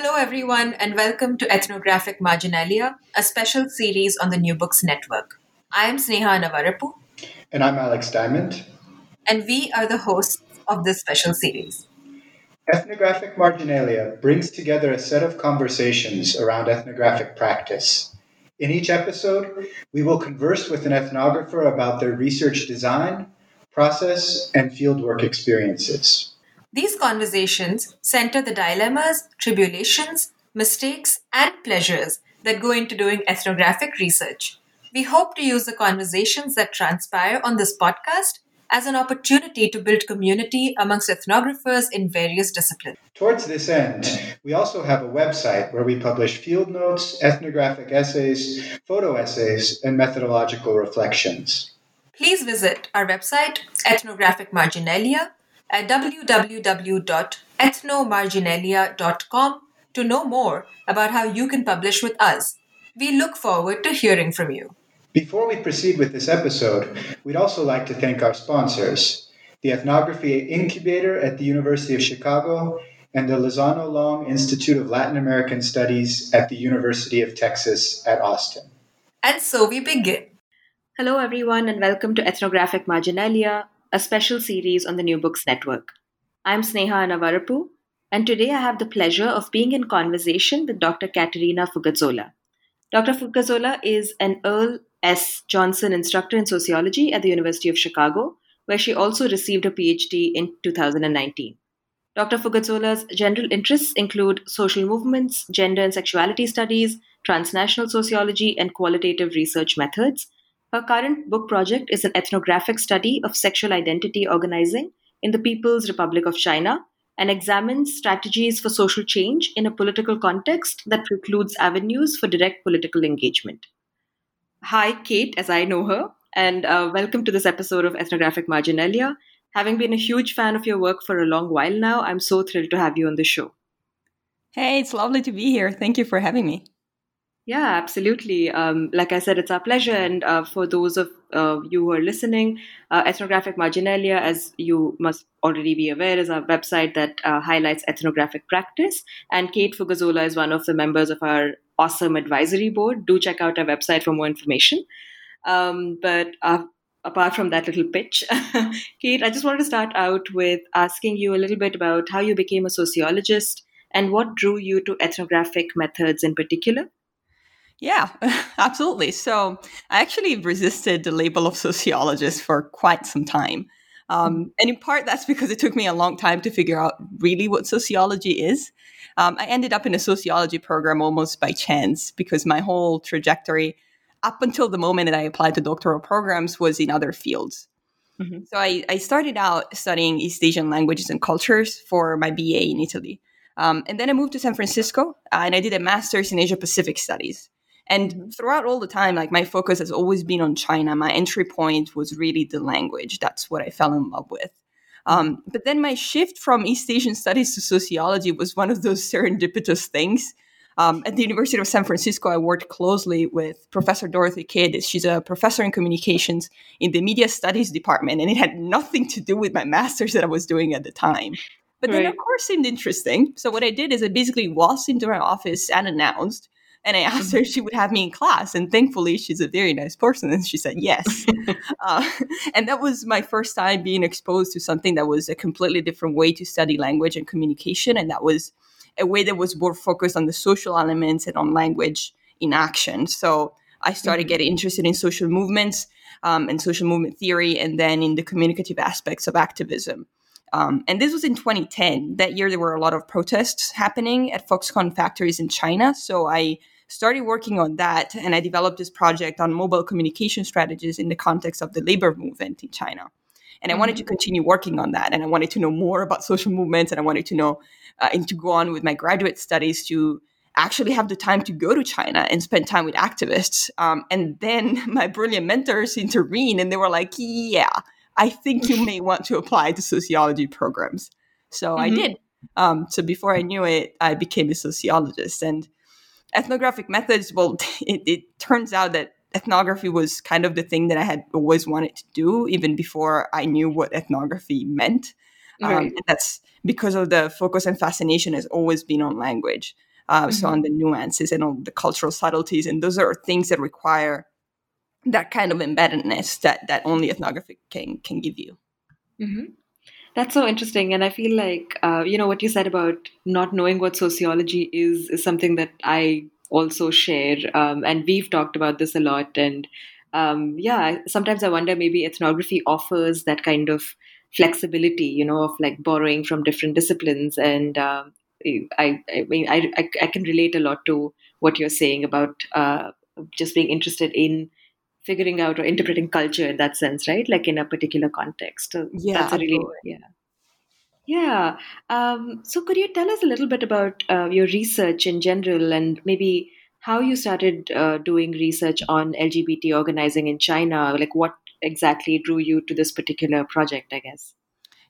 Hello, everyone, and welcome to Ethnographic Marginalia, a special series on the New Books Network. I am Sneha Annavarapu, And I'm Alex Diamond. and we are the hosts of this special series. Ethnographic Marginalia brings together a set of conversations around ethnographic practice. In each episode, we will converse with an ethnographer about their research design, process, and fieldwork experiences. These conversations center the dilemmas, tribulations, mistakes, and pleasures that go into doing ethnographic research. We hope to use the conversations that transpire on this podcast as an opportunity to build community amongst ethnographers in various disciplines. Towards this end, we also have a website where we publish field notes, ethnographic essays, photo essays, and methodological reflections. Please visit our website, Ethnographic Marginalia, at www.ethnomarginalia.com to know more about how you can publish with us. We look forward to hearing from you. Before we proceed with this episode, we'd also like to thank our sponsors the Ethnography Incubator at the University of Chicago and the Lozano Long Institute of Latin American Studies at the University of Texas at Austin. And so we begin. Hello, everyone, and welcome to Ethnographic Marginalia, a special series on the New Books Network. I'm Sneha Annavarapu, and today I have the pleasure of being in conversation with Dr. Caterina Fugazzola. Dr. Fugazzola is an Earl S. Johnson instructor in sociology at the University of Chicago, where she also received a PhD in 2019. Dr. Fugazzola's general interests include social movements, gender and sexuality studies, transnational sociology, and qualitative research methods. Her current book project is an ethnographic study of sexual identity organizing in the People's Republic of China and examines strategies for social change in a political context that precludes avenues for direct political engagement. Hi, Kate, as I know her, and uh, welcome to this episode of Ethnographic Marginalia. Having been a huge fan of your work for a long while now, I'm so thrilled to have you on the show. Hey, it's lovely to be here. Thank you for having me. Yeah, absolutely. Um, like I said, it's our pleasure. And uh, for those of uh, you who are listening, uh, Ethnographic Marginalia, as you must already be aware, is a website that uh, highlights ethnographic practice. And Kate Fugazzola is one of the members of our awesome advisory board. Do check out our website for more information. Um, but uh, apart from that little pitch, Kate, I just wanted to start out with asking you a little bit about how you became a sociologist and what drew you to ethnographic methods in particular. Yeah, absolutely. So I actually resisted the label of sociologist for quite some time. Um, and in part, that's because it took me a long time to figure out really what sociology is. Um, I ended up in a sociology program almost by chance because my whole trajectory up until the moment that I applied to doctoral programs was in other fields. Mm-hmm. So I, I, started out studying East Asian languages and cultures for my BA in Italy. Um, and then I moved to San Francisco uh, and I did a master's in Asia Pacific studies. And mm-hmm. throughout all the time, like my focus has always been on China. My entry point was really the language. That's what I fell in love with. Um, but then my shift from East Asian studies to sociology was one of those serendipitous things. Um, at the University of San Francisco, I worked closely with Professor Dorothy Kidd. She's a professor in communications in the media studies department, and it had nothing to do with my master's that I was doing at the time. But then, of course, seemed interesting. So what I did is I basically waltzed into her office and announced, and I asked her if she would have me in class. And thankfully, she's a very nice person, and she said yes. uh, and that was my first time being exposed to something that was a completely different way to study language and communication, and that was a way that was more focused on the social elements and on language in action. So I started mm-hmm. getting interested in social movements um, and social movement theory, and then in the communicative aspects of activism. Um, and this was in 2010. That year, there were a lot of protests happening at Foxconn factories in China. So I started working on that, and I developed this project on mobile communication strategies in the context of the labor movement in China. And I wanted to mm-hmm. continue working on that, and I wanted to know more about social movements, and I wanted to know uh, and to go on with my graduate studies to actually have the time to go to China and spend time with activists. Um, and then my brilliant mentors intervened and they were like, yeah, I think you may want to apply to sociology programs. So mm-hmm. I did. Um, so before I knew it, I became a sociologist. And ethnographic methods, well, it, it turns out that ethnography was kind of the thing that I had always wanted to do, even before I knew what ethnography meant. Um, right. that's because of the focus and fascination has always been on language. Uh, mm-hmm. So on the nuances and on the cultural subtleties, and those are things that require that kind of embeddedness that that only ethnography can can give you. Mm-hmm. That's so interesting, and I feel like uh, you know what you said about not knowing what sociology is is something that I also share, um, and we've talked about this a lot. And um, yeah, sometimes I wonder maybe ethnography offers that kind of flexibility, you know, of like borrowing from different disciplines. And uh, I, I mean, I, I, can relate a lot to what you're saying about uh, just being interested in figuring out or interpreting culture in that sense, right? Like in a particular context. So yeah, that's a really yeah. Yeah. Um, so, could you tell us a little bit about uh, your research in general and maybe how you started uh, doing research on LGBT organizing in China? Like, what exactly drew you to this particular project, I guess?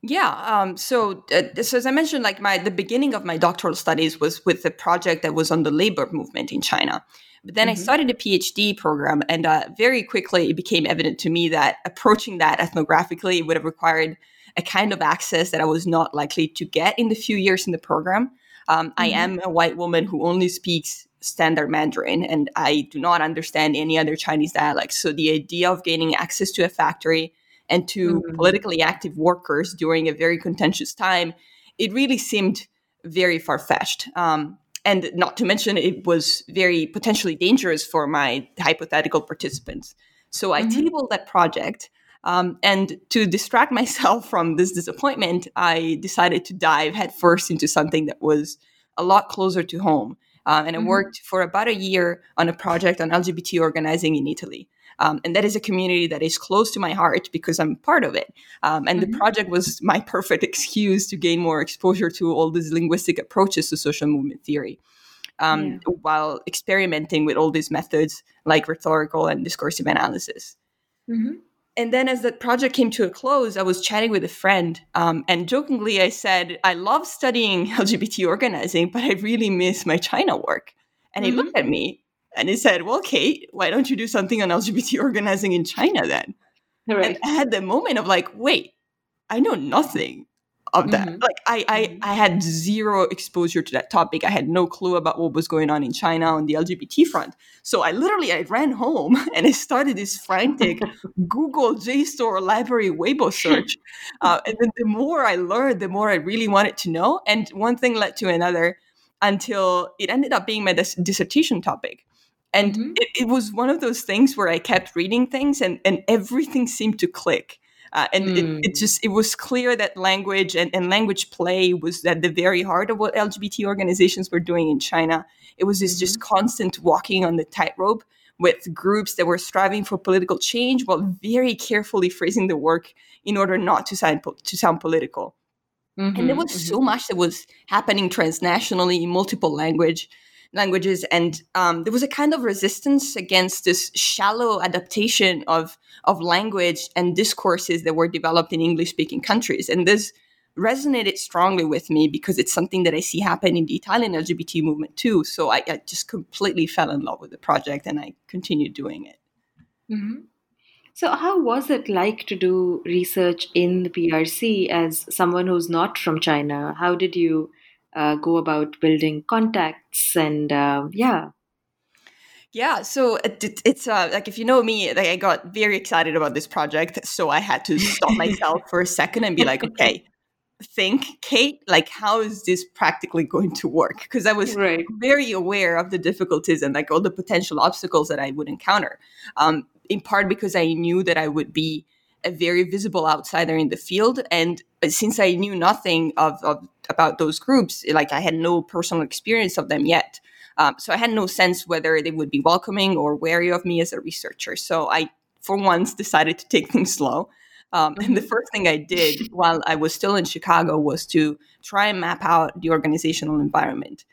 Yeah. Um, so, uh, so as I mentioned, like my the beginning of my doctoral studies was with a project that was on the labor movement in China. But then mm-hmm. I started a PhD program, and uh, very quickly it became evident to me that approaching that ethnographically would have required a kind of access that I was not likely to get in the few years in the program. Um, mm-hmm. I am a white woman who only speaks standard Mandarin, and I do not understand any other Chinese dialects. So the idea of gaining access to a factory and to mm-hmm. politically active workers during a very contentious time, it really seemed very far fetched. Um, and not to mention, it was very potentially dangerous for my hypothetical participants. So I mm-hmm. tabled that project. Um, and to distract myself from this disappointment, I decided to dive headfirst into something that was a lot closer to home. Um, and I mm-hmm. worked for about a year on a project on LGBT organizing in Italy. Um, and that is a community that is close to my heart because I'm part of it. Um, and mm-hmm. the project was my perfect excuse to gain more exposure to all these linguistic approaches to social movement theory. Um, yeah. While experimenting with all these methods like rhetorical and discursive analysis. Mm-hmm and then as the project came to a close, I was chatting with a friend, um, and jokingly I said, "I love studying LGBT organizing, but I really miss my China work." And mm-hmm. he looked at me and he said, "Well, Kate, why don't you do something on LGBT organizing in China then?" Right. And I had the moment of like, "Wait, I know nothing of that. Mm-hmm. Like I, I mm-hmm. I had zero exposure to that topic. I had no clue about what was going on in China on the LGBT front. So I literally I ran home and I started this frantic Google JSTOR library Weibo search. Uh, and then the more I learned, the more I really wanted to know. And one thing led to another until it ended up being my dis- dissertation topic. And mm-hmm. it, it was one of those things where I kept reading things and, and everything seemed to click uh, and mm. it, it, hmm. just it was clear that language and, and language play was at the very heart of what lgbt organizations were doing in china it was this mm-hmm. just constant walking on the tightrope with groups that were striving for political change while very carefully phrasing the work in order not to sound, to sound political mm-hmm. and there mm-hmm, was mm-hmm. so much that was happening transnationally in multiple language languages, and um, there was a kind of resistance against this shallow adaptation of of language and discourses that were developed in English speaking countries, and this resonated strongly with me because it's something that I see happen in the Italian LGBT movement too. So I, I just completely fell in love with the project, and I continued doing it. Mm-hmm. So, how was it like to do research in the PRC as someone who's not from China? How did you uh, go about building contacts and uh, yeah? Yeah, so it, it's uh, like if you know me, like I got very excited about this project, so I had to stop myself for a second and be like, okay, think, Kate, like how is this practically going to work? Because I was right. very aware of the difficulties and like all the potential obstacles that I would encounter. Um, in part because I knew that I would be a very visible outsider in the field, and since I knew nothing of, of about those groups, like I had no personal experience of them yet. Um, so I had no sense whether they would be welcoming or wary of me as a researcher. So I, for once, decided to take things slow. Um, and the mm-hmm. first thing I did while I was still in Chicago was to try and map out the organizational environment.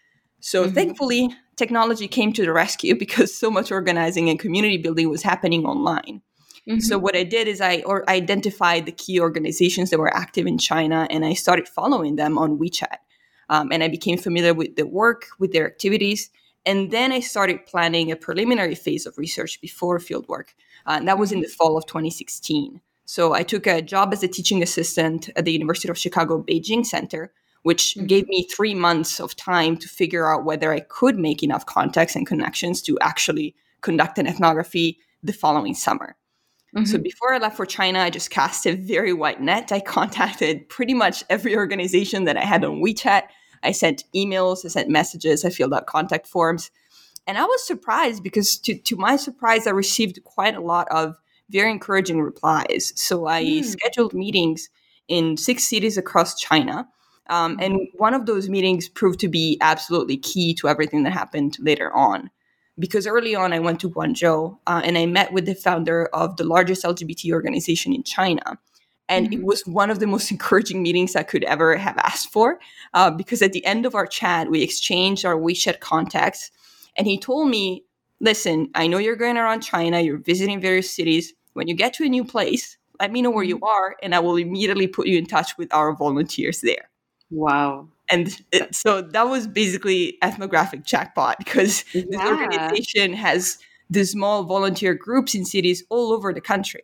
So mm-hmm. thankfully, technology came to the rescue because so much organizing and community building was happening online. Mm-hmm. So what I did is I or identified the key organizations that were active in China, and I started following them on WeChat. Um, and I became familiar with their work, with their activities, and then I started planning a preliminary phase of research before fieldwork. Uh, and that was in the fall of 2016. So I took a job as a teaching assistant at the University of Chicago Beijing Center, which mm-hmm. gave me three months of time to figure out whether I could make enough contacts and connections to actually conduct an ethnography the following summer. Mm-hmm. So before I left for China, I just cast a very wide net. I contacted pretty much every organization that I had on WeChat. I sent emails, I sent messages, I filled out contact forms. And I was surprised because, to, to my surprise, I received quite a lot of very encouraging replies. So I mm. scheduled meetings in six cities across China um, and one of those meetings proved to be absolutely key to everything that happened later on. Because early on, I went to Guangzhou uh, and I met with the founder of the largest LGBT organization in China. And mm-hmm. it was one of the most encouraging meetings I could ever have asked for. Uh, because at the end of our chat, we exchanged our WeChat contacts. And he told me, listen, I know you're going around China, you're visiting various cities. When you get to a new place, let me know where you mm-hmm. are, and I will immediately put you in touch with our volunteers there. Wow. And it, so that was basically ethnographic jackpot because yeah. this organization has these small volunteer groups in cities all over the country.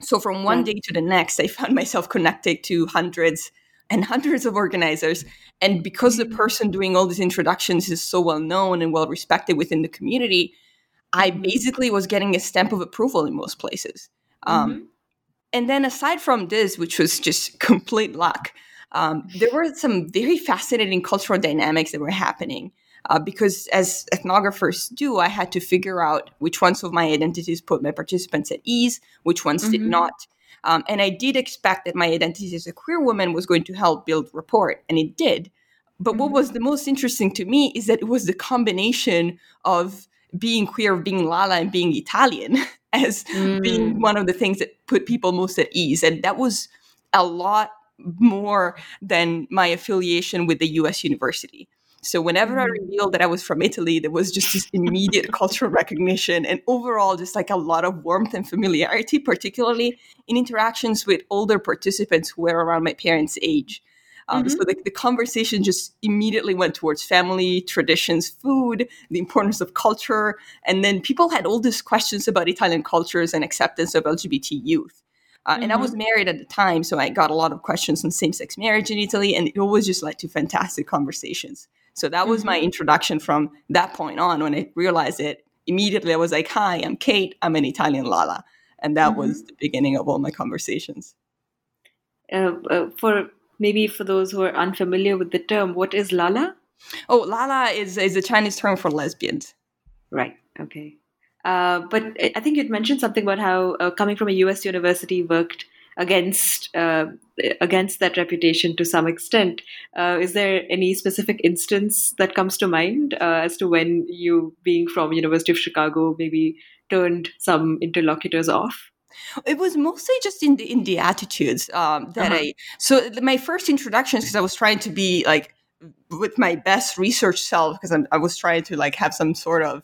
So from one day to the next, I found myself connected to hundreds and hundreds of organizers. And because the mm-hmm. person doing all these introductions is so well known and well respected within the community, I mm-hmm. basically was getting a stamp of approval in most places. Um, mm-hmm. And then aside from this, which was just complete luck, um, there were some very fascinating cultural dynamics that were happening. Uh, because as ethnographers do, I had to figure out which ones of my identities put my participants at ease, which ones mm-hmm. did not. Um, and I did expect that my identity as a queer woman was going to help build rapport, and it did. But mm-hmm. what was the most interesting to me is that it was the combination of being queer, being Lala, and being Italian as mm. being one of the things that put people most at ease. And that was a lot more than my affiliation with the US university. So whenever I mm-hmm. revealed that I was from Italy, there was just this immediate cultural recognition and overall just like a lot of warmth and familiarity, particularly in interactions with older participants who were around my parents' age. Um, mm-hmm. So the, the, conversation just immediately went towards family, traditions, food, the importance of culture. And then people had all these questions about Italian cultures and acceptance of LGBT youth. Uh, mm-hmm. And I was mm-hmm. married at the time, so I got a lot of questions on same sex marriage in Italy, and it always just led to fantastic conversations. So that was mm-hmm. my introduction from that point on. When I realized it, immediately I was like, Hi, I'm Kate, I'm an Italian Lala. And that mm-hmm. was the beginning of all my conversations. Uh, uh, for maybe for those who are unfamiliar with the term, what is Lala? Oh, Lala is, is a Chinese term for lesbians. Right. Okay. Uh, but I think you'd mentioned something about how uh, coming from a U.S. university worked against uh, against that reputation to some extent. Uh, is there any specific instance that comes to mind uh, as to when you, being from University of Chicago, maybe turned some interlocutors off? It was mostly just in the in the attitudes um, that uh-huh. I. So my first introductions, because I was trying to be like with my best research self because i was trying to like have some sort of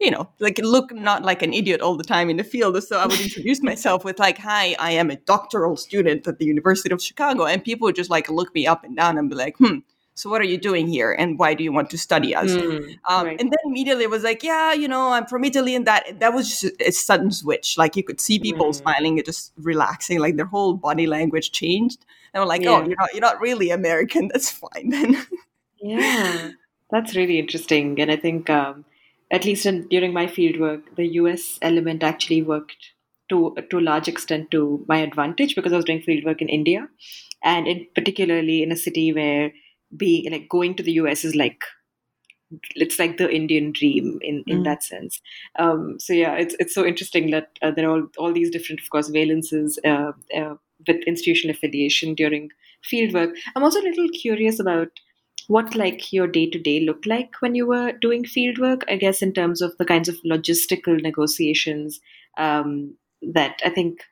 you know, like look not like an idiot all the time in the field. So I would introduce myself with like, "Hi, I am a doctoral student at the University of Chicago," and people would just like look me up and down and be like, "Hmm, so what are you doing here, and why do you want to study us?" Mm, um, right. And then immediately it was like, "Yeah, you know, I'm from Italy," and that that was just a sudden switch. Like you could see people mm. smiling and just relaxing, like their whole body language changed. And we're like, oh, yeah. "Oh, you're not you're not really American. That's fine then." yeah, that's really interesting, and I think. Um, at least in, during my fieldwork, the US element actually worked to to a large extent to my advantage because I was doing fieldwork in India, and in particularly in a city where being like going to the US is like it's like the Indian dream in in mm. that sense. Um, so yeah, it's it's so interesting that uh, there are all, all these different, of course, valences uh, uh, with institutional affiliation during fieldwork. I'm also a little curious about what like your day to day looked like when you were doing field work i guess in terms of the kinds of logistical negotiations um, that i think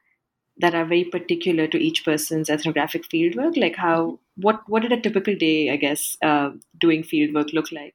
that are very particular to each person's ethnographic fieldwork like how what what did a typical day i guess uh, doing fieldwork look like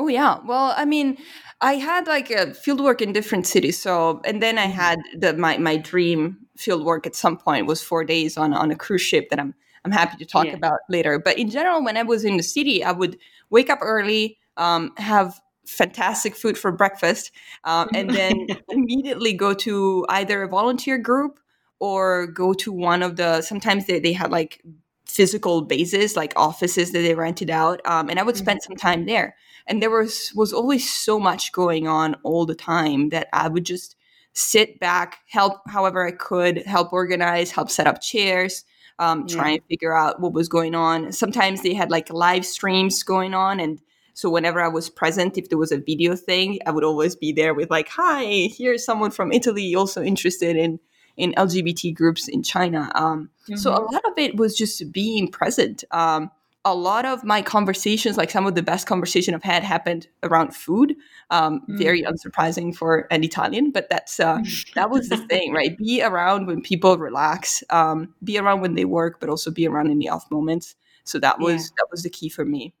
Oh yeah. Well, I mean, I had like a field work in different cities. So, and then I mm-hmm. had the my my dream field work at some point was four days on on a cruise ship that I'm I'm happy to talk yeah. about later. But in general, when I was in the city, I would wake up early, um, have fantastic food for breakfast, um, and then immediately go to either a volunteer group or go to one of the. Sometimes they they had like physical bases, like offices that they rented out, um, and I would mm-hmm. spend some time there. And there was was always so much going on all the time that I would just sit back, help however I could, help organize, help set up chairs um, yeah. try and figure out what was going on. Sometimes they had like live streams going on, and so whenever I was present, if there was a video thing, I would always be there with like, "Hi, here's someone from Italy also interested in in LGBT groups in China." Um, mm-hmm. So a mm-hmm. lot of it was just being present. Um, a lot of my conversations, like some of the best conversation I've had, happened around food. Um, mm. Very unsurprising for an Italian, but that's uh, that was the thing, right? Be around when people relax, um, be around when they work, but also be around in the off moments. So that was yeah. that was the key for me.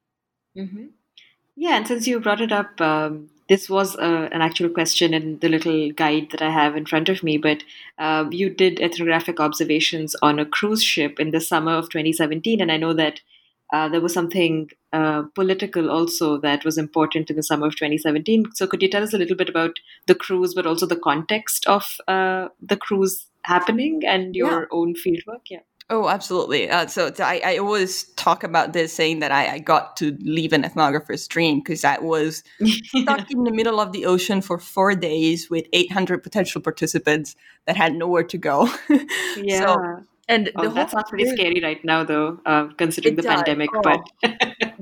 Mm-hmm. Yeah, and since you brought it up, um, this was uh, an actual question in the little guide that I have in front of me. But uh, you did ethnographic observations on a cruise ship in the summer of 2017, and I know that uh, there was something uh, political also that was important in the summer of 2017. So, could you tell us a little bit about the cruise, but also the context of uh, the cruise happening and your yeah. own fieldwork? Yeah. Oh, absolutely. Uh, so, I, I, always talk about this, saying that I, I got to leave an ethnographer's dream because I was stuck in the middle of the ocean for four days with 800 potential participants that had nowhere to go. yeah. So, and oh, that sounds pretty scary right now, though, uh, considering the does. pandemic. Oh. But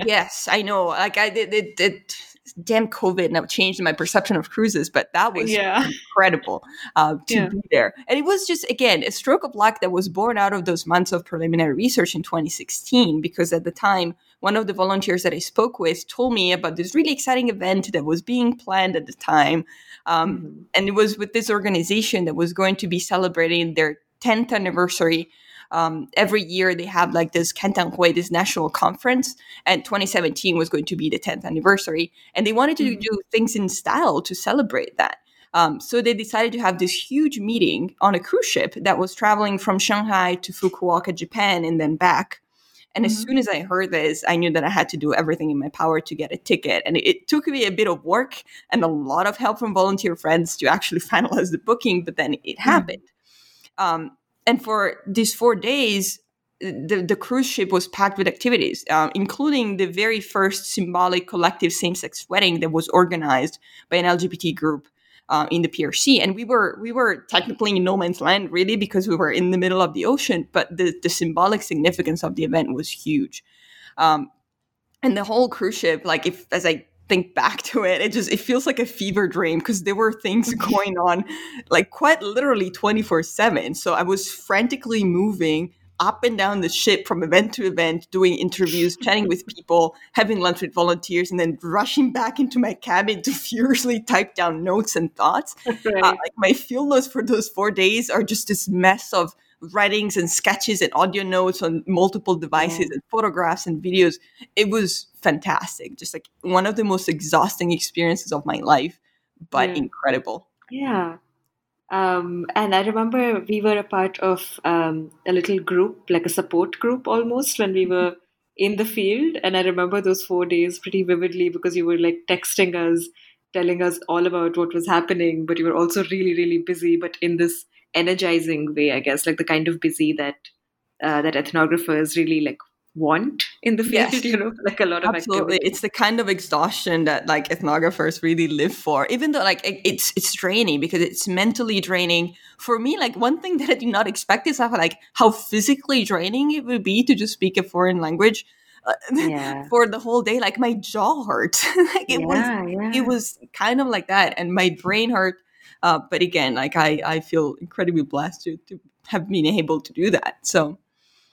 yes, I know. Like I did, it, it, damn COVID now changed my perception of cruises, but that was yeah. incredible uh, to yeah. be there. And it was just again a stroke of luck that was born out of those months of preliminary research in 2016. Because at the time, one of the volunteers that I spoke with told me about this really exciting event that was being planned at the time, um, mm-hmm. and it was with this organization that was going to be celebrating their 10th anniversary. Um, every year they have like this Kentanghui, this national conference, and 2017 was going to be the 10th anniversary. And they wanted to mm-hmm. do things in style to celebrate that. Um, so they decided to have this huge meeting on a cruise ship that was traveling from Shanghai to Fukuoka, Japan, and then back. And mm-hmm. as soon as I heard this, I knew that I had to do everything in my power to get a ticket. And it, it, took me a bit of work and a lot of help from volunteer friends to actually finalize the booking, but then it mm-hmm. happened. Um, and for these four days, the, the cruise ship was packed with activities, uh, including the very first symbolic collective same sex wedding that was organized by an LGBT group. Uh, in the PRC, and we were we were technically in no man's land, really, because we were in the middle of the ocean. But the the symbolic significance of the event was huge, um, and the whole cruise ship, like if as I think back to it it just it feels like a fever dream because there were things going on like quite literally 24 7 so i was frantically moving up and down the ship from event to event doing interviews chatting with people having lunch with volunteers and then rushing back into my cabin to furiously type down notes and thoughts uh, right. uh, like my field notes for those four days are just this mess of writings and sketches and audio notes on multiple devices and photographs and videos. It was fantastic. Just like one of the most exhausting experiences of my life, but Yeah. incredible. Yeah. Um, and I remember we were a part of um, a little group, like a support group almost, when we were in the field. And I remember those four days pretty vividly because you were like texting us, telling us all about what was happening, but you were also really, really busy, but in this energizing way, I guess, like the kind of busy that uh, that ethnographers really like want in the field, Yes. you know, like a lot of Absolutely, activity. it's the kind of exhaustion that like ethnographers really live for. Even though like it- it's it's draining because it's mentally draining. For me, like one thing that I did not expect is how like how physically draining it would be to just speak a foreign language uh, Yeah. for the whole day. Like my jaw hurt. like it was yeah, yeah. it was kind of like that, and my brain hurt. Uh, but again, like I I feel incredibly blessed to to have been able to do that. So.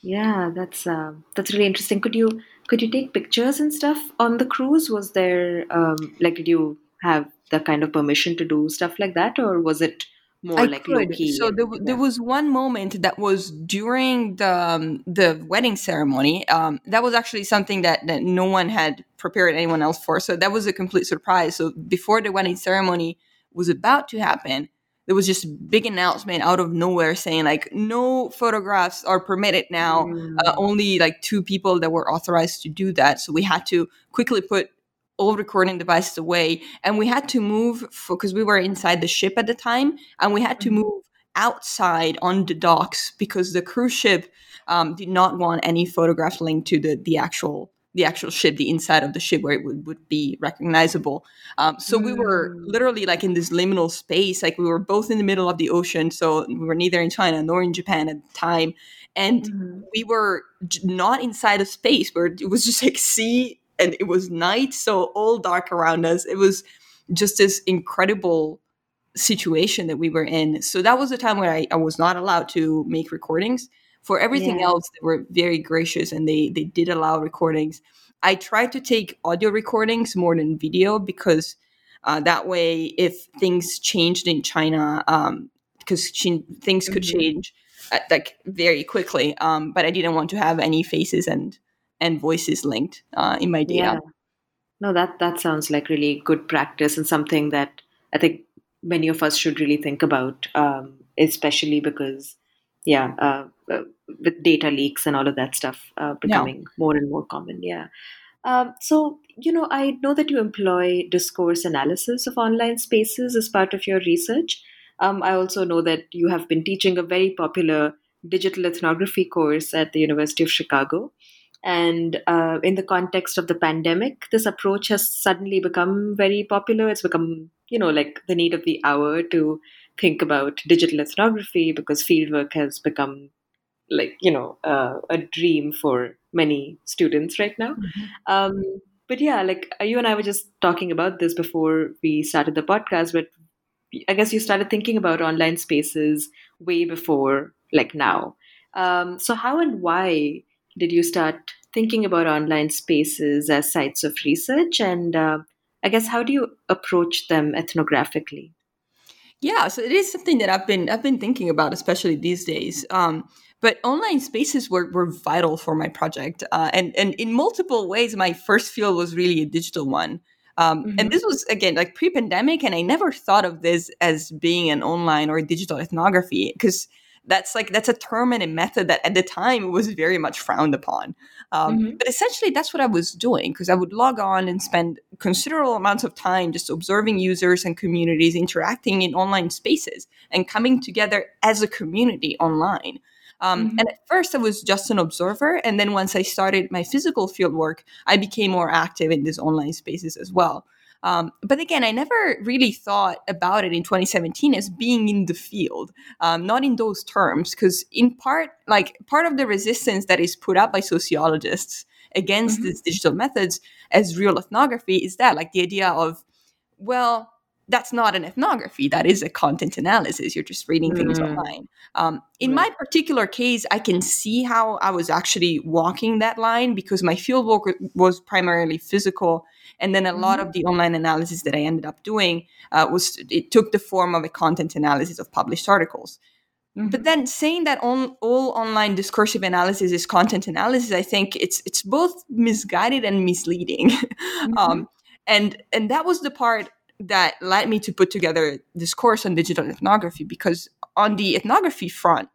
Yeah, that's um, that's really interesting. Could you could you take pictures and stuff on the cruise? Was there um, like did you have the kind of permission to do stuff like that, or was it more I like could. key? So there, w- there was one moment that was during the um, the wedding ceremony. Um, that was actually something that, that no one had prepared anyone else for. So that was a complete surprise. So before the wedding ceremony was about to happen, there was just a big announcement out of nowhere saying like no photographs are permitted now. Mm. Uh, only like two people that were authorized to do that. So we had to quickly put all recording devices away and we had to move because we were inside the ship at the time and we had to Mhm. move outside on the docks because the cruise ship um, did not want any photographs linked to the, the actual the actual ship the inside of the ship where it would, would be recognizable um, so we were Mm. literally like in this liminal space like we were both in the middle of the ocean so we were neither in china nor in japan at the time and Mhm. we were not inside a space where it was just like sea and it was night so all dark around us it was just this incredible situation that we were in so that was the time where i, I was not allowed to make recordings for everything Yeah. else they were very gracious and they they did allow recordings i tried to take audio recordings more than video because uh, that way if things changed in china um because things could Mhm. change uh, like very quickly um but i didn't want to have any faces and and voices linked uh, in my data Yeah. No, that that sounds like really good practice and something that I think many of us should really think about, um, especially because, yeah, uh, with data leaks and all of that stuff uh, becoming more and more common. Yeah. Um, so, you know, I know that you employ discourse analysis of online spaces as part of your research. Um, I also know that you have been teaching a very popular digital ethnography course at the University of Chicago. And uh, in the context of the pandemic, this approach has suddenly become very popular. It's become, you know, like the need of the hour to think about digital ethnography because fieldwork has become like, you know, uh, a dream for many students right now. Um, but yeah, like uh, you and I were just talking about this before we started the podcast, but I guess you started thinking about online spaces way before like now. Um, so how and why did you start thinking about online spaces as sites of research? And uh, I guess how do you approach them ethnographically? Yeah, so it is something that I've been I've been thinking about, especially these days. Um, but online spaces were, were vital for my project, uh, and and in multiple ways. My first field was really a digital one, um, Mhm. and this was again like pre-pandemic, and I never thought of this as being an online or digital ethnography because that's like that's a term and a method that at the time was very much frowned upon. Um, Mhm. But essentially, that's what I was doing because I would log on and spend considerable amounts of time just observing users and communities interacting in online spaces and coming together as a community online. Um, Mhm. And at first, I was just an observer. And then once I started my physical field work, I became more active in these online spaces as well. Um, but again, I never really thought about it in 2017 as being in the field, um, not in those terms, because in part, like part of the resistance that is put up by sociologists against Mhm. these digital methods as real ethnography is that, like the idea of, well, that's not an ethnography. That is a content analysis. You're just reading things Mm. online. Um, in Right. my particular case, I can see how I was actually walking that line because my fieldwork was primarily physical, and then a lot Mhm. of the online analysis that I ended up doing uh, was it took the form of a content analysis of published articles. Mm-hmm. But then saying that on, all online discursive analysis is content analysis, I think it's it's both misguided and misleading. Mm-hmm. um, and and that was the part that led me to put together this course on digital ethnography because on the ethnography front,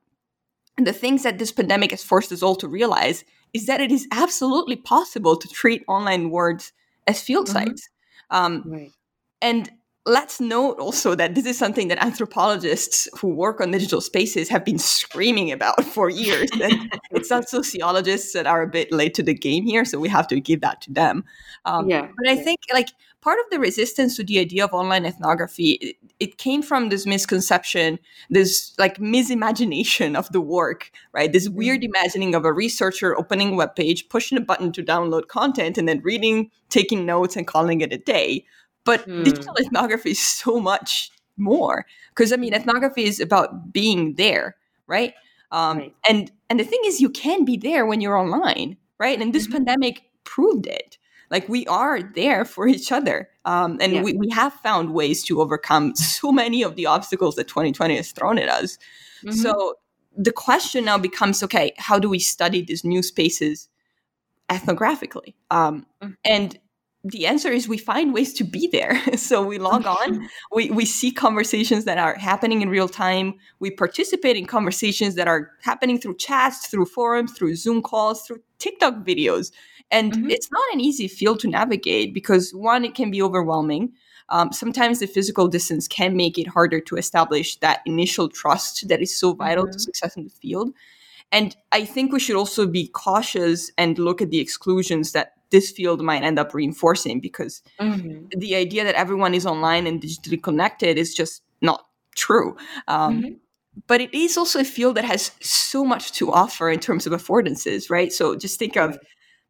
the things that this pandemic has forced us all to realize is that it is absolutely possible to treat online words as field mm-hmm. sites. Um, right. And let's note also that this is something that anthropologists who work on digital spaces have been screaming about for years. And it's not sociologists that are a bit late to the game here, so we have to give that to them. Um, yeah. But I think like part of the resistance to the idea of online ethnography it, it, came from this misconception this like misimagination of the work right this weird mm-hmm. imagining of a researcher opening a web page pushing a button to download content and then reading taking notes and calling it a day but mm. digital ethnography is so much more because I mean, ethnography is about being there, right? Um, right? And and the thing is, you can be there when you're online, right? And this mm-hmm. pandemic proved it. Like we are there for each other, um, and yeah. we, we have found ways to overcome so many of the obstacles that 2020 has thrown at us. Mm-hmm. So the question now becomes: Okay, how do we study these new spaces ethnographically? Um, mm-hmm. And the answer is we find ways to be there. so we log on, we, we see conversations that are happening in real time. We participate in conversations that are happening through chats, through forums, through Zoom calls, through TikTok videos. And mm-hmm. it's not an easy field to navigate because one, it can be overwhelming. Um, sometimes the physical distance can make it harder to establish that initial trust that is so vital mm-hmm. to success in the field. And I think we should also be cautious and look at the exclusions that this field might end up reinforcing because mm-hmm. the idea that everyone is online and digitally connected is just not true. Um, mm-hmm. But it is also a field that has so much to offer in terms of affordances, right? So just think of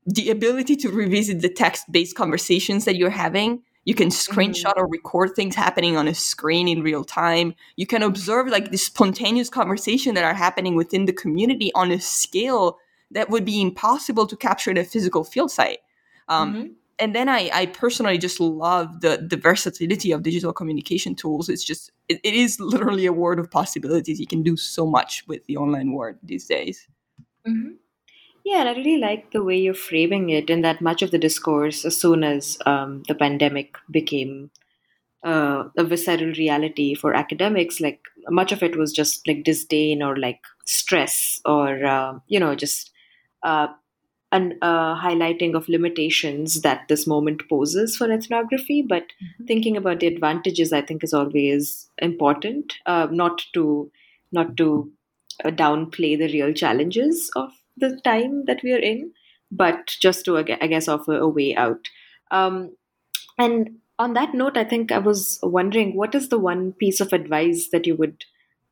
the ability to revisit the text based conversations that you're having. You can screenshot mm-hmm. or record things happening on a screen in real time. You can observe like the spontaneous conversation that are happening within the community on a scale that would be impossible to capture in a physical field site. Um, mm-hmm. And then I, I personally just love the the versatility of digital communication tools. It's just it, it is literally a world of possibilities. You can do so much with the online world these days. Mm-hmm. Yeah, and I really like the way you're framing it, in that much of the discourse, as soon as um, the pandemic became uh, a visceral reality for academics, like much of it was just like disdain or like stress or, uh, you know, just uh, an uh, highlighting of limitations that this moment poses for ethnography, but mm-hmm. thinking about the advantages, I think, is always important. Uh, not to not to uh, downplay the real challenges of the time that we are in, but just to, I guess, offer a way out. Um, and on that note, I think I was wondering, what is the one piece of advice that you would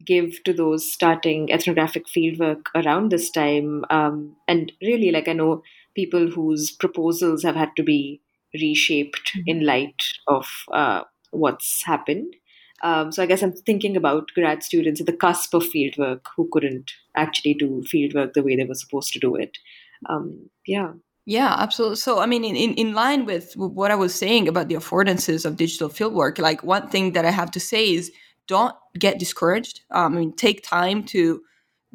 give to those starting ethnographic fieldwork around this time. Um, and really, like I know people whose proposals have had to be reshaped mm-hmm. in light of uh, what's happened. Um, so I guess I'm thinking about grad students at the cusp of fieldwork who couldn't actually do fieldwork the way they were supposed to do it. Um, yeah. Yeah, absolutely. So, I mean, in, in, in line with what I was saying about the affordances of digital fieldwork, like one thing that I have to say is don't get discouraged. Um, I mean, take time to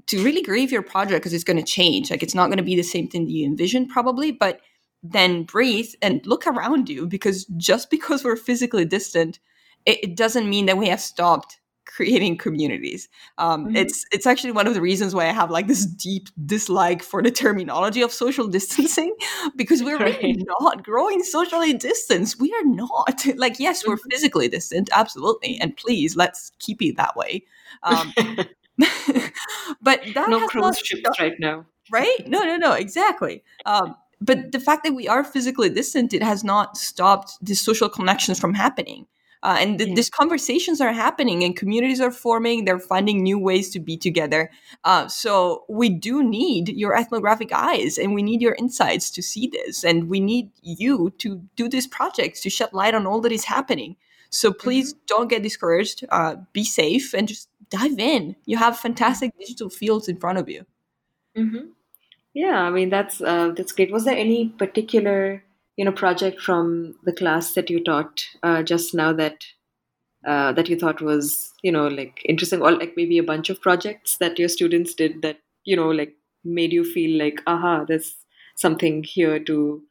to really grieve your project because it's going to change. Like it's not going to be the same thing that you envisioned, probably. But then breathe and look around you because just because we're physically distant, it, it doesn't mean that we have stopped creating communities. Um, mm-hmm. It's it's actually one of the reasons why I have like this deep dislike for the terminology of social distancing because we're right. really not growing socially distant. We are not. Like yes, we're mm-hmm. physically distant, absolutely, and please let's keep it that way. Um, but that no cruise ships right now, right? No, no, no, exactly. Um, but the fact that we are physically distant, it has not stopped the social connections from happening. Uh, and th- yeah. these conversations are happening and communities are forming they're finding new ways to be together uh, so we do need your ethnographic eyes and we need your insights to see this and we need you to do these projects to shed light on all that is happening so please mm-hmm. don't get discouraged uh, be safe and just dive in you have fantastic digital fields in front of you mm-hmm. yeah i mean that's uh, that's great was there any particular you know project from the class that you taught uh, just now that uh, that you thought was you know like interesting or like maybe a bunch of projects that your students did that you know like made you feel like aha there's something here to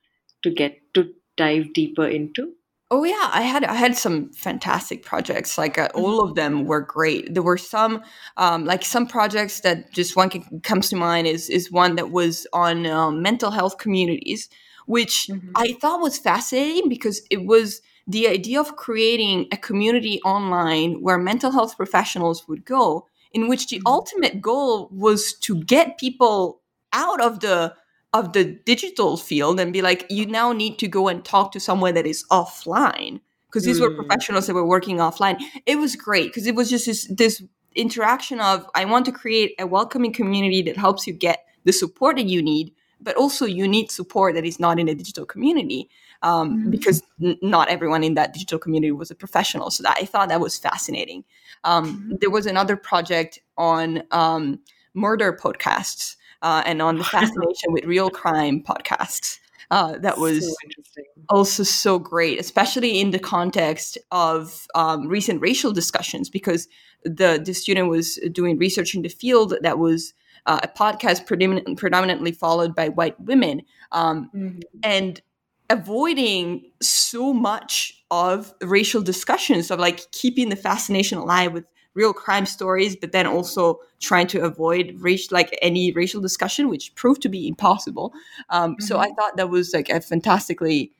to get to dive deeper into Oh yeah, I had I had some fantastic projects. Like uh, all of them were great. There were some um, like some projects that just one can, comes to mind is is one that was on um, mental health communities, which mm-hmm. I thought was fascinating because it was the idea of creating a community online where mental health professionals would go, in which the mm-hmm. ultimate goal was to get people out of the of the digital field and be like, you now need to go and talk to someone that is offline. Because these mm. were professionals that were working offline. It was great because it was just this, this interaction of I want to create a welcoming community that helps you get the support that you need, but also you need support that is not in a digital community um, mm-hmm. because n- not everyone in that digital community was a professional. So that, I thought that was fascinating. Um, mm-hmm. There was another project on um, murder podcasts uh, and on the fascination with real crime podcasts. Uh, that was so also so great, especially in the context of um, recent racial discussions, because the the student was doing research in the field that was uh, a podcast predominant, predominantly followed by white women, um, mm-hmm. and avoiding so much of racial discussions of like keeping the fascination alive with real crime stories, but then also trying to avoid race, like any racial discussion, which proved to be impossible. Um, mm-hmm. So I thought that was like a fantastically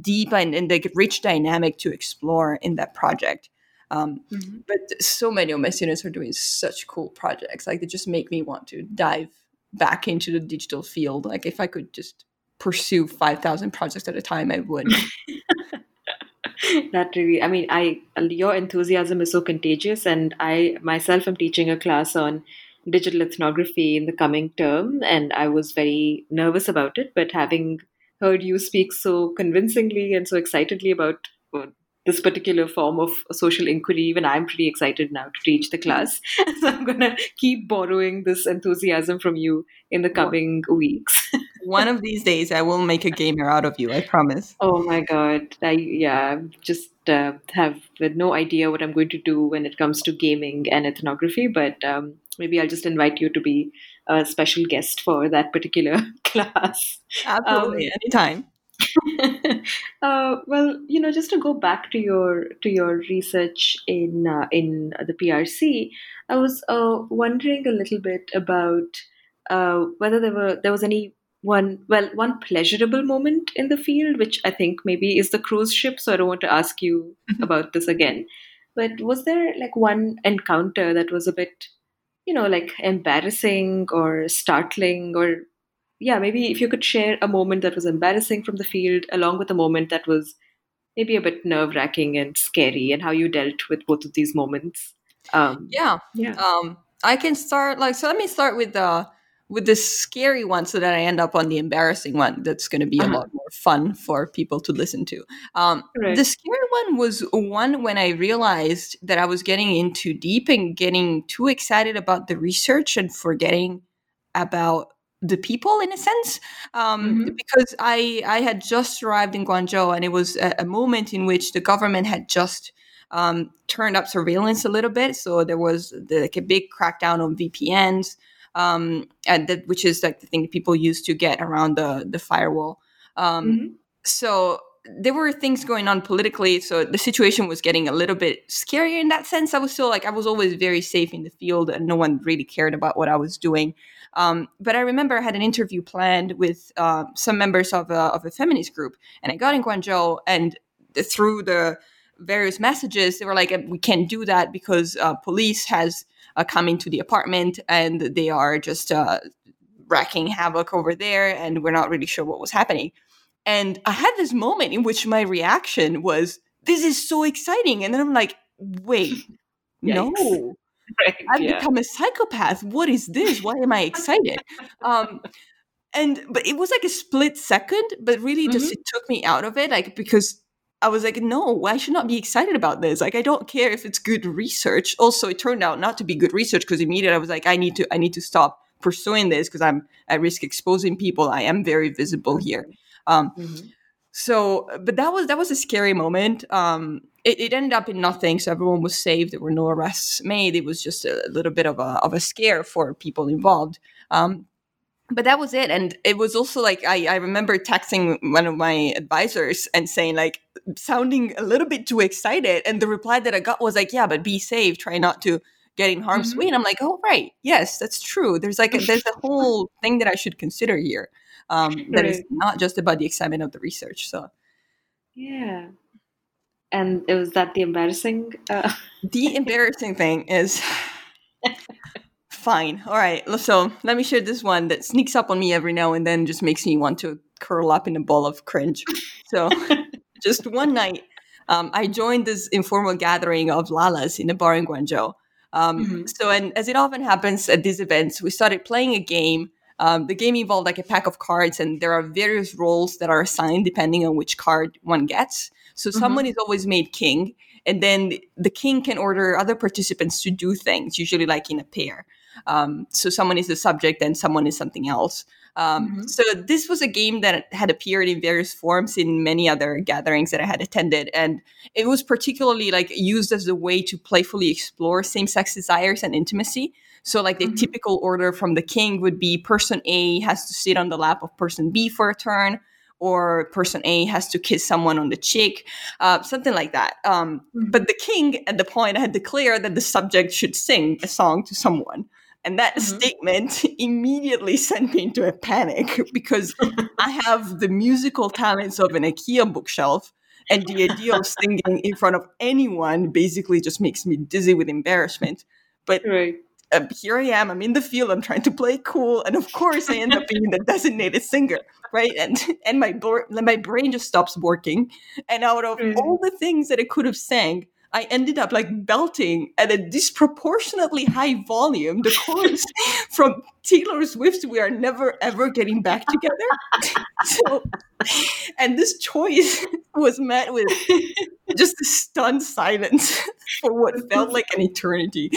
deep and, and like rich dynamic to explore in that project. Um, mm-hmm. But so many of my students are doing such cool projects. Like they just make me want to dive back into the digital field. Like if I could just pursue 5,000 projects at a time, I would. that really i mean i your enthusiasm is so contagious and i myself am teaching a class on digital ethnography in the coming term and i was very nervous about it but having heard you speak so convincingly and so excitedly about uh, this particular form of social inquiry even i'm pretty excited now to teach the class so i'm going to keep borrowing this enthusiasm from you in the coming weeks one of these days I will make a gamer out of you. I promise. Oh my god! I yeah, just uh, have no idea what I'm going to do when it comes to gaming and ethnography. But um, maybe I'll just invite you to be a special guest for that particular class. Absolutely, um, anytime. uh, well, you know, just to go back to your to your research in uh, in the PRC, I was uh, wondering a little bit about uh, whether there were there was any one well one pleasurable moment in the field which i think maybe is the cruise ship so i don't want to ask you mm-hmm. about this again but was there like one encounter that was a bit you know like embarrassing or startling or yeah maybe if you could share a moment that was embarrassing from the field along with a moment that was maybe a bit nerve wracking and scary and how you dealt with both of these moments um yeah yeah um i can start like so let me start with the with the scary one so that I end up on the embarrassing one. That's going to be uh-huh. a lot more fun for people to listen to. Um, right. The scary one was one when I realized that I was getting into deep and getting too excited about the research and forgetting about the people in a sense um, mm-hmm. because I, I had just arrived in Guangzhou and it was a, a moment in which the government had just um, turned up surveillance a little bit. So there was the, like a big crackdown on VPNs um, and that, which is like the thing people use to get around the the firewall. Um, mm-hmm. So there were things going on politically, so the situation was getting a little bit scarier in that sense. I was still like I was always very safe in the field, and no one really cared about what I was doing. Um, but I remember I had an interview planned with uh, some members of a, of a feminist group, and I got in Guangzhou, and through the various messages, they were like, "We can't do that because uh, police has uh, coming to the apartment and they are just uh, wrecking havoc over there and we're not really sure what was happening and i had this moment in which my reaction was this is so exciting and then i'm like wait no right, i've yeah. become a psychopath what is this why am i excited um and but it was like a split second but really just mm-hmm. it took me out of it like because I was like, no, I should not be excited about this. Like, I don't care if it's good research. Also, it turned out not to be good research because immediately I was like, I need to, I need to stop pursuing this because I'm at risk exposing people. I am very visible here. Um, mm-hmm. so but that was that was a scary moment. Um it, it, ended up in nothing so everyone was saved. There were no arrests made. It was just a little bit of a of a scare for people involved. Um but that was it. And it was also like I, I remember texting one of my advisors and saying like sounding a little bit too excited. And the reply that i got was like yeah but be safe. Try not to get in harm's mm-hmm. way. And i'm like oh right. Yes that's true. There's like a, there's a whole thing that i should consider here um, that right. not just about the excitement of the research so yeah and it was that the embarrassing uh... the embarrassing thing is fine. All right. So let me share this one that sneaks up on me every now and then, just makes me want to curl up in a ball of cringe. So just one night, um, I joined this informal gathering of lalas in a bar in Guangzhou. Um, mm-hmm. So, and as it often happens at these events, we started playing a game. Um, the game involved like a pack of cards, and there are various roles that are assigned depending on which card one gets. So, mm-hmm. someone is always made king, and then the king can order other participants to do things, usually like in a pair. Um, so someone is the subject and someone is something else. Um, mm-hmm. So this was a game that had appeared in various forms in many other gatherings that I had attended, and it was particularly like used as a way to playfully explore same-sex desires and intimacy. So, like the mm-hmm. typical order from the king would be person A has to sit on the lap of person B for a turn, or person A has to kiss someone on the cheek, uh, something like that. Um, mm-hmm. But the king, at the point, had declared that the subject should sing a song to someone. And that mm-hmm. statement immediately sent me into a panic because I have the musical talents of an IKEA bookshelf. And the idea of singing in front of anyone basically just makes me dizzy with embarrassment. But right. Uh, here I am, I'm in the field, I'm trying to play cool. And of course, I end up being the designated singer, right? And and my, my brain just stops working. And out of mm. all the things that I could have sang, I ended up like belting at a disproportionately high volume the chorus from Taylor Swift's "We Are Never Ever Getting Back Together." so, and this choice was met with just a stunned silence for what felt like an eternity.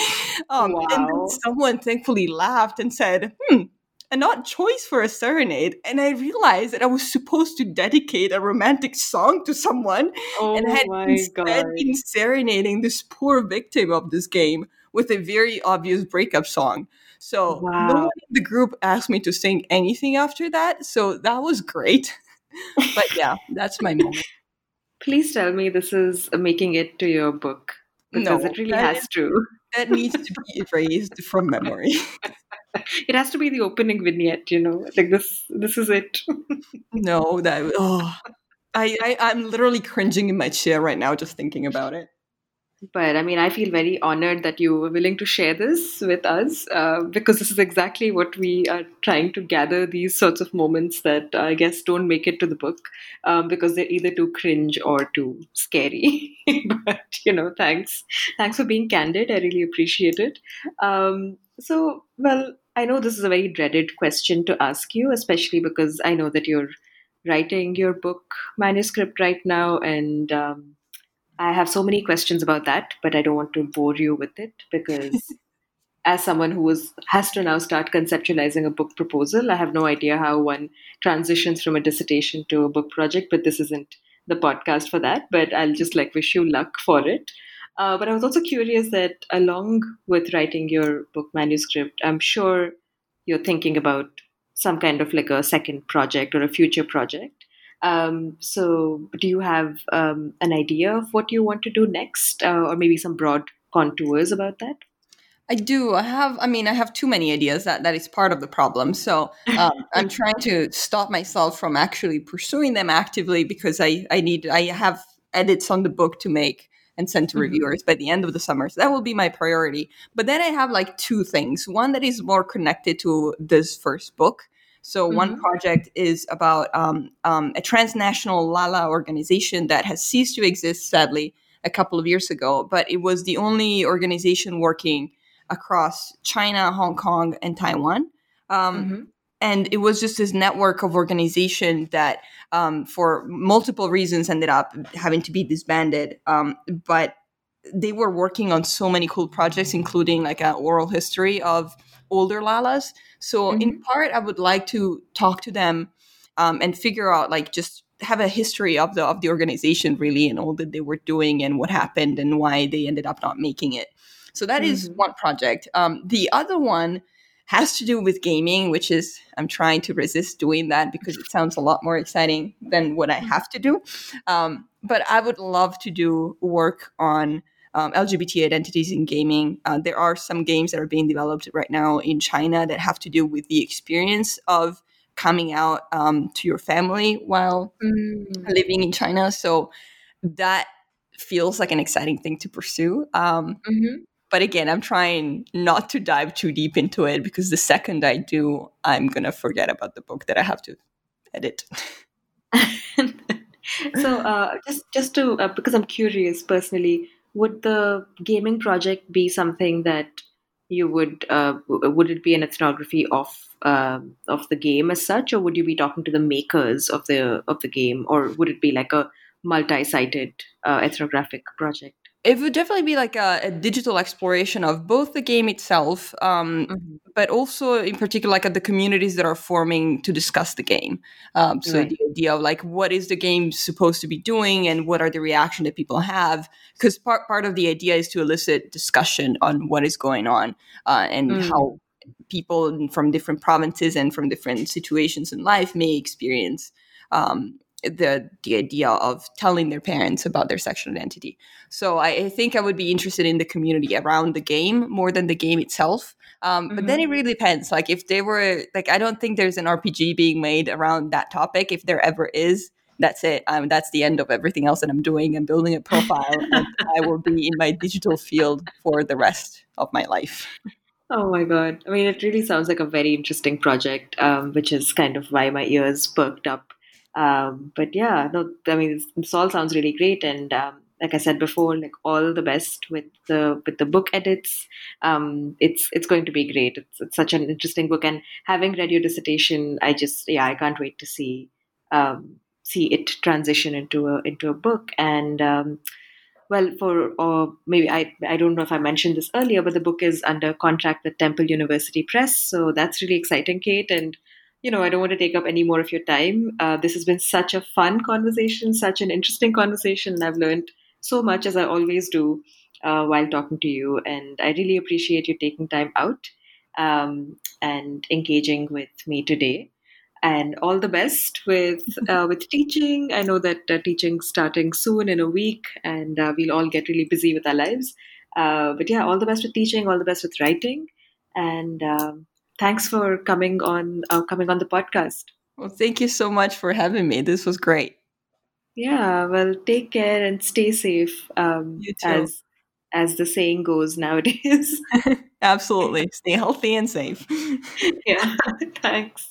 Um, wow. And then someone thankfully laughed and said, "Hmm." An odd choice for a serenade. And I realized that I was supposed to dedicate a romantic song to someone. Oh and I had oh instead God. been serenading this poor victim of this game with a very obvious breakup song. So wow. no one in the group asked me to sing anything after that. So that was great. but yeah, that's my moment. Please tell me this is making it to your book because no, it really has to. That needs to be erased from memory. it has to be the opening vignette, you know, like this. This is it. no, that oh, I, I I'm literally cringing in my chair right now just thinking about it. But I mean, I feel very honored that you were willing to share this with us uh, because this is exactly what we are trying to gather these sorts of moments that I guess don't make it to the book um, because they're either too cringe or too scary. but, you know, thanks. Thanks for being candid. I really appreciate it. Um, so, well, I know this is a very dreaded question to ask you, especially because I know that you're writing your book manuscript right now, and um, I have so many questions about that, but I don't want to bore you with it because. as someone who is, has to now start conceptualizing a book proposal, I have no idea how one transitions from a dissertation to a book project, but this isn't the podcast for that. But I'll just like wish you luck for it. Uh, but I was also curious that along with writing your book manuscript, I'm sure you're thinking about some kind of like a second project or a future project. Um, so, do you have um, an idea of what you want to do next, uh, or maybe some broad contours about that? I do. I have. I mean, I have too many ideas. That that is part of the problem. So um, I'm trying to stop myself from actually pursuing them actively because I I need I have edits on the book to make and send to mm-hmm. reviewers by the end of the summer. So that will be my priority. But then I have like two things. One that is more connected to this first book. So mm-hmm. one project is about um, um, a transnational Lala organization that has ceased to exist, sadly, a couple of years ago. But it was the only organization working across China, Hong Kong, and Taiwan. Um, mm-hmm and it was just this network of organization that um, for multiple reasons ended up having to be disbanded um, but they were working on so many cool projects including like an oral history of older lalas so mm-hmm. in part i would like to talk to them um, and figure out like just have a history of the of the organization really and all that they were doing and what happened and why they ended up not making it. So that mm-hmm. is one project. Um, the other one has to do with gaming, which is I'm trying to resist doing that because it sounds a lot more exciting than what I have to do. Um, but I would love to do work on um, LGBT identities in gaming. Uh, there are some games that are being developed right now in China that have to do with the experience of coming out um, to your family while mm. living in China. So that feels like an exciting thing to pursue. Um, mm-hmm. But again, I'm trying not to dive too deep into it because the second I do, I'm going to forget about the book that I have to edit. so uh, just just to uh, because I'm curious personally, would the gaming project be something that you would uh, would it be an ethnography of uh, of the game as such, or would you be talking to the makers of the of the game, or would it be like a multi-sited uh, ethnographic project? It would definitely be like a, a, digital exploration of both the game itself, um, mm-hmm. but also in particular like at the communities that are forming to discuss the game. Um, so right. the idea of like what is the game supposed to be doing and what are the reaction that people have, because part part of the idea is to elicit discussion on what is going on uh, and mm. how people from different provinces and from different situations in life may experience um, the the idea of telling their parents about their sexual identity. So I, I, think I would be interested in the community around the game more than the game itself. Um, mm-hmm. But then it mm-hmm. really depends. Like if they were like, I don't think there's an RPG being made around that topic. If there ever is, that's it. Um, that's the end of everything else that I'm doing. I'm building a profile, and I will be in my digital field for the rest of my life. Oh my god! I mean, it really sounds like a very interesting project, um, which is kind of why my ears perked up um, but yeah, no, I mean, this, all sounds really great, and um, like I said before, like all the best with the with the book edits. Um, it's it's going to be great. It's, it's such an interesting book, and having read your dissertation, I just yeah, I can't wait to see um, see it transition into a into a book and. Um, well, for or maybe I I don't know if I mentioned this earlier, but the book is under contract with Temple University Press, so that's really exciting, Kate. And you know, I don't want to take up any more of your time. Uh, this has been such a fun conversation, such an interesting conversation, and I've learned so much as I always do uh, while talking to you. And I really appreciate you taking time out um, and engaging with me today. And all the best with uh, with teaching. I know that uh, teaching starting soon in a week, and uh, we'll all get really busy with our lives. Uh, but yeah, all the best with teaching. All the best with writing, and. Um, thanks for coming on uh, coming on the podcast. Well, thank you so much for having me. This was great. Yeah, well, take care and stay safe. Um, as as the saying goes nowadays. Absolutely, stay healthy and safe. yeah, thanks.